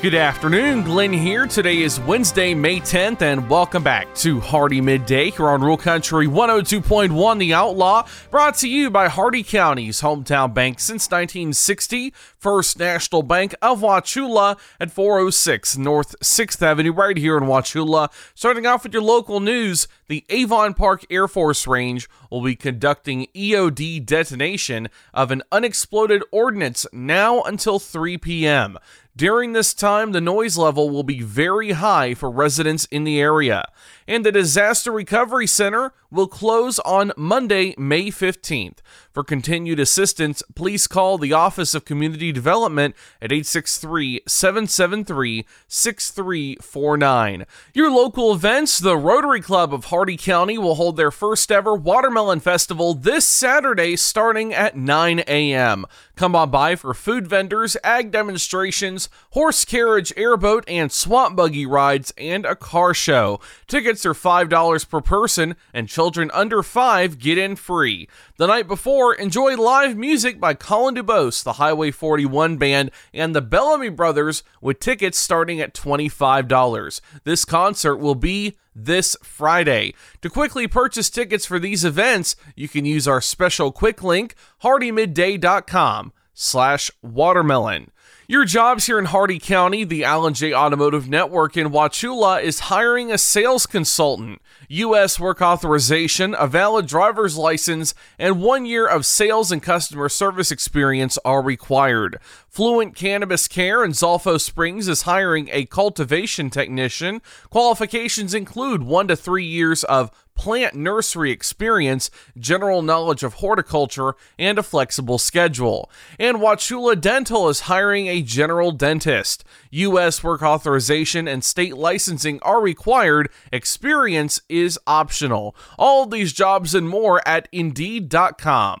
Good afternoon, Glenn here. Today is Wednesday, May 10th, and welcome back to Hardee Midday here on Rural Country 102.1 The Outlaw, brought to you by Hardee County's hometown bank since 1960, First National Bank of Wauchula at 406 North 6th Avenue, right here in Wauchula. Starting off with your local news, the Avon Park Air Force Range will be conducting EOD detonation of an unexploded ordnance now until 3 p.m. During this time, the noise level will be very high for residents in the area, and the Disaster Recovery Center will close on Monday, May 15th. For continued assistance, please call the Office of Community Development at 863 773 6349. Your local events the Rotary Club of Hardee County will hold their first ever Watermelon Festival this Saturday starting at 9 a.m. Come on by for food vendors, ag demonstrations, horse carriage, airboat, and swamp buggy rides, and a car show. Tickets are $5 per person, and children under 5 get in free. The night before, enjoy live music by Colin DuBose, the Highway 41 Band, and the Bellamy Brothers with tickets starting at $25. This concert will be this Friday. To quickly purchase tickets for these events, you can use our special quick link, hardeemidday.com slash watermelon. Your jobs here in Hardee County, the Alan Jay Automotive Network in Wauchula is hiring a sales consultant. U.S. work authorization, a valid driver's license, and one year of sales and customer service experience are required. Fluent Cannabis Care in Zolfo Springs is hiring a cultivation technician. Qualifications include one to three years of plant nursery experience, general knowledge of horticulture, and a flexible schedule. And Wauchula Dental is hiring a general dentist. U.S. work authorization and state licensing are required, experience is optional. All these jobs and more at Indeed.com.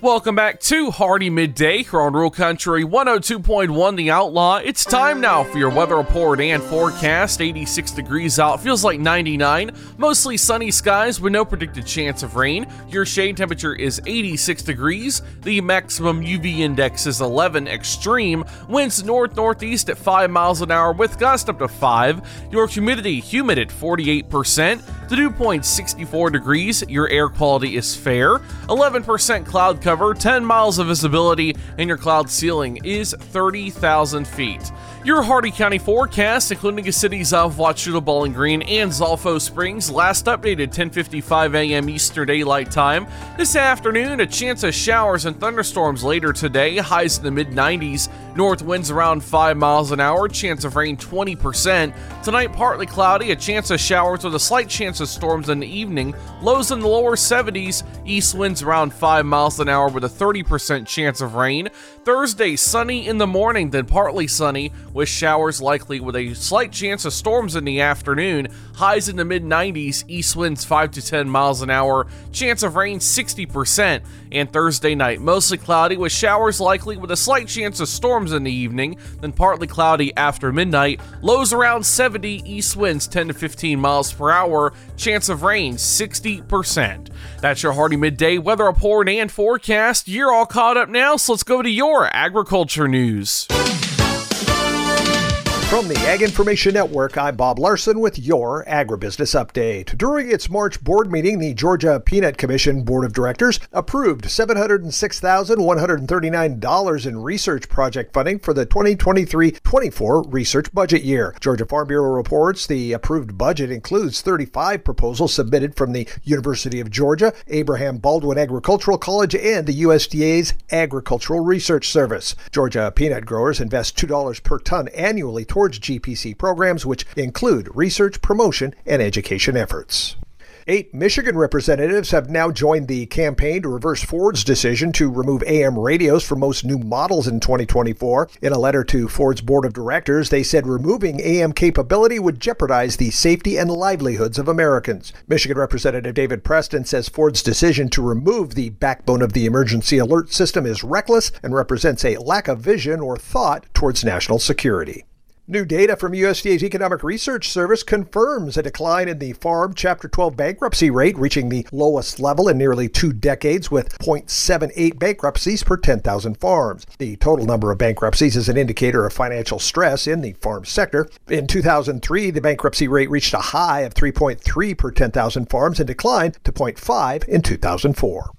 Welcome back to Hardee Midday here on Rural Country 102.1 The Outlaw. It's time now for your weather report and forecast. 86 degrees out, feels like 99. Mostly sunny skies with no predicted chance of rain. Your shade temperature is 86 degrees. The maximum UV index is 11 extreme. Winds north northeast at 5 miles an hour with gust up to 5. Your humidity humid at 48%. The dew point 64 degrees. Your air quality is fair. 11% cloud cover, 10 miles of visibility, and your cloud ceiling is 30,000 feet. Your Hardee County forecast, including the cities of Wauchula, Bowling Green, and Zolfo Springs, last updated 10:55 a.m. Eastern Daylight Time. This afternoon, a chance of showers and thunderstorms later today. Highs in the mid 90s. North winds around 5 miles an hour. Chance of rain 20%. Tonight, partly cloudy. A chance of showers with a slight chance of storms in the evening. Lows in the lower 70s. East winds around 5 miles an hour with a 30% chance of rain. Thursday, sunny in the morning, then partly sunny with showers likely with a slight chance of storms in the afternoon. Highs in the mid 90s, east winds 5 to 10 miles an hour, chance of rain 60%. And Thursday night, mostly cloudy with showers likely with a slight chance of storms in the evening, then partly cloudy after midnight. Lows around 70, east winds 10 to 15 miles per hour, chance of rain 60%. That's your Hardee Midday weather report and forecast. You're all caught up now, so let's go to your agriculture news. From the Ag Information Network, I'm Bob Larson with your Agribusiness Update. During its March board meeting, the Georgia Peanut Commission Board of Directors approved $706,139 in research project funding for the 2023 24 research budget year. Georgia Farm Bureau reports the approved budget includes 35 proposals submitted from the University of Georgia, Abraham Baldwin Agricultural College, and the USDA's Agricultural Research Service. Georgia peanut growers invest $2 per ton annually towards GPC programs, which include research, promotion, and education efforts. Eight Michigan representatives have now joined the campaign to reverse Ford's decision to remove AM radios from most new models in 2024. In a letter to Ford's board of directors, they said removing AM capability would jeopardize the safety and livelihoods of Americans. Michigan Representative David Preston says Ford's decision to remove the backbone of the emergency alert system is reckless and represents a lack of vision or thought towards national security. New data from USDA's Economic Research Service confirms a decline in the farm Chapter 12 bankruptcy rate, reaching the lowest level in nearly two decades with 0.78 bankruptcies per 10,000 farms. The total number of bankruptcies is an indicator of financial stress in the farm sector. In 2003, the bankruptcy rate reached a high of 3.3 per 10,000 farms and declined to 0.5 in 2004.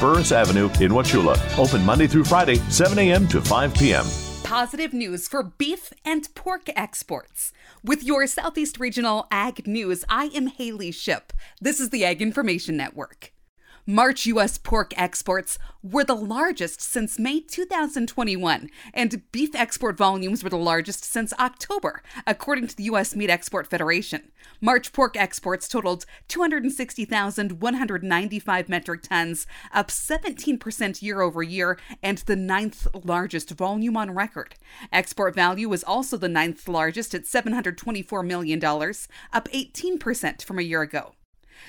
Burris Avenue in Wauchula. Open Monday through Friday, 7 a.m. to 5 p.m positive news for beef and pork exports. With your Southeast Regional Ag News, I am Haley Ship. This is the Ag Information Network. March U.S. pork exports were the largest since May 2021, and beef export volumes were the largest since October, according to the U.S. Meat Export Federation. March pork exports totaled 260,195 metric tons, up 17% year over year, and the ninth largest volume on record. Export value was also the ninth largest at $724 million, up 18% from a year ago.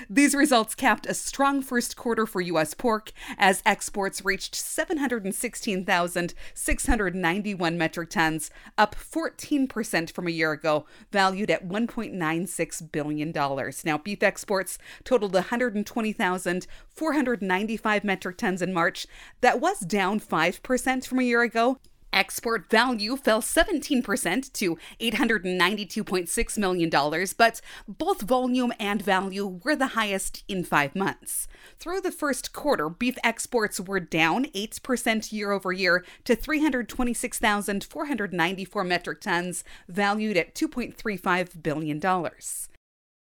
These results capped a strong first quarter for U.S. pork as exports reached 716,691 metric tons, up 14% from a year ago, valued at $1.96 billion. Now, beef exports totaled 120,495 metric tons in March. That was down 5% from a year ago, Export value fell 17% to $892.6 million, but both volume and value were the highest in five months. Through the first quarter, beef exports were down 8% year over year to 326,494 metric tons, valued at $2.35 billion.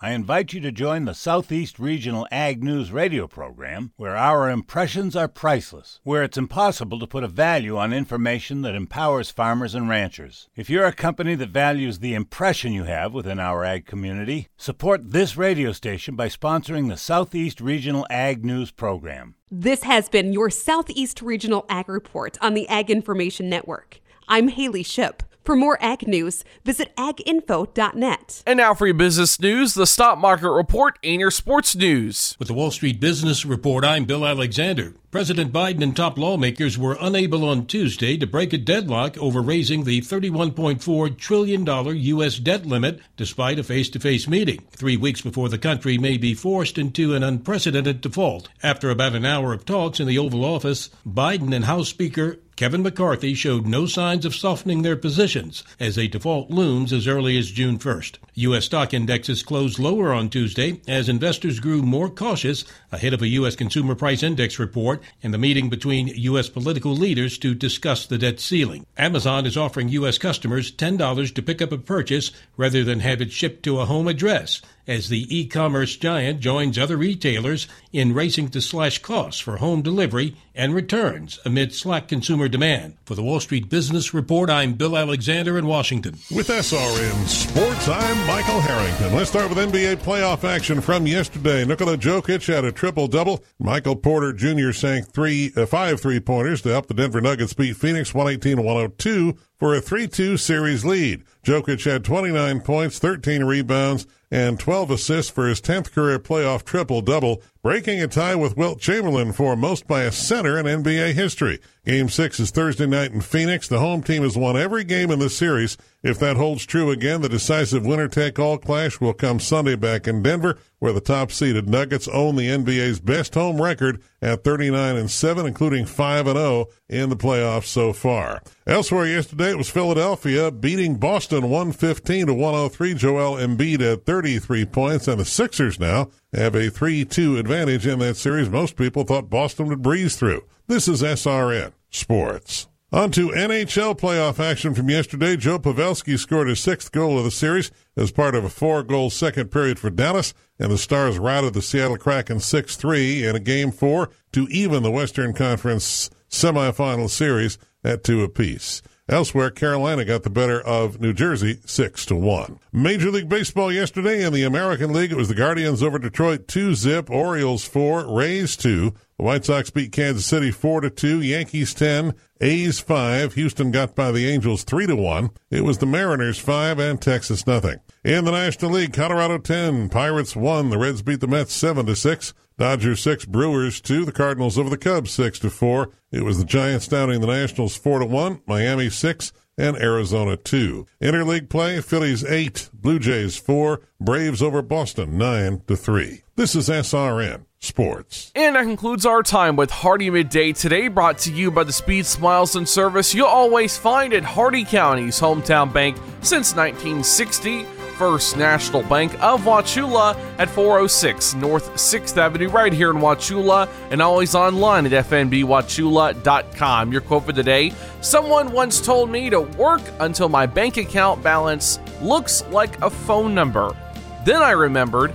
I invite you to join the Southeast Regional Ag News radio program, where our impressions are priceless, where it's impossible to put a value on information that empowers farmers and ranchers. If you're a company that values the impression you have within our ag community, support this radio station by sponsoring the Southeast Regional Ag News program. This has been your Southeast Regional Ag Report on the Ag Information Network. I'm Haley Ship. For more ag news, visit aginfo.net. And now for your business news, the stock market report and your sports news. With the Wall Street Business Report, I'm Bill Alexander. President Biden and top lawmakers were unable on Tuesday to break a deadlock over raising the $31.4 trillion U.S. debt limit despite a face to face meeting, three weeks before the country may be forced into an unprecedented default. After about an hour of talks in the Oval Office, Biden and House Speaker Kevin McCarthy showed no signs of softening their positions as a default looms as early as June 1st. U.S. stock indexes closed lower on Tuesday as investors grew more cautious ahead of a U.S. Consumer Price Index report and the meeting between U.S. political leaders to discuss the debt ceiling. Amazon is offering U.S. customers $10 to pick up a purchase rather than have it shipped to a home address as the e-commerce giant joins other retailers in racing to slash costs for home delivery and returns amid slack consumer demand. For the Wall Street Business Report, I'm Bill Alexander in Washington. With SRN Sports, I'm Michael Harrington. Let's start with NBA playoff action from yesterday. Nikola Jokic had a triple-double. Michael Porter Jr. sank three, uh, five three-pointers to help the Denver Nuggets beat Phoenix 118-102 for a 3-2 series lead. Jokic had 29 points, 13 rebounds, and 12 assists for his 10th career playoff triple double, breaking a tie with Wilt Chamberlain for most by a center in NBA history. Game 6 is Thursday night in Phoenix. The home team has won every game in the series. If that holds true again, the decisive winner take all clash will come Sunday back in Denver, where the top seeded Nuggets own the NBA's best home record at 39 and 7, including 5 and 0 in the playoffs so far. Elsewhere yesterday, it was Philadelphia beating Boston 115 to 103. Joel Embiid at 33 points, and the Sixers now have a 3-2 advantage in that series. Most people thought Boston would breeze through. This is SRN Sports. On to NHL playoff action from yesterday. Joe Pavelski scored his sixth goal of the series as part of a four-goal second period for Dallas, and the Stars routed the Seattle Kraken 6-3 in a game four to even the Western Conference semifinal series at two apiece. Elsewhere, Carolina got the better of New Jersey 6 to 1. Major League Baseball yesterday in the American League, it was the Guardians over Detroit 2 zip, Orioles 4, Rays 2. The White Sox beat Kansas City 4 to 2, Yankees 10, A's 5. Houston got by the Angels 3 to 1. It was the Mariners 5 and Texas nothing. In the National League, Colorado 10, Pirates 1. The Reds beat the Mets 7 to 6. Dodgers 6, Brewers 2. The Cardinals over the Cubs 6 to 4. It was the Giants downing the Nationals 4 to 1. Miami 6 and Arizona 2. Interleague play, Phillies 8, Blue Jays 4, Braves over Boston 9 to 3. This is SRN Sports. And that concludes our time with Hardee Midday today, brought to you by the speed, smiles, and service you'll always find at Hardee County's hometown bank since 1960. First National Bank of Wauchula at 406 North 6th Avenue, right here in Wauchula, and always online at fnbwauchula.com. Your quote for the day Someone once told me to work until my bank account balance looks like a phone number. Then I remembered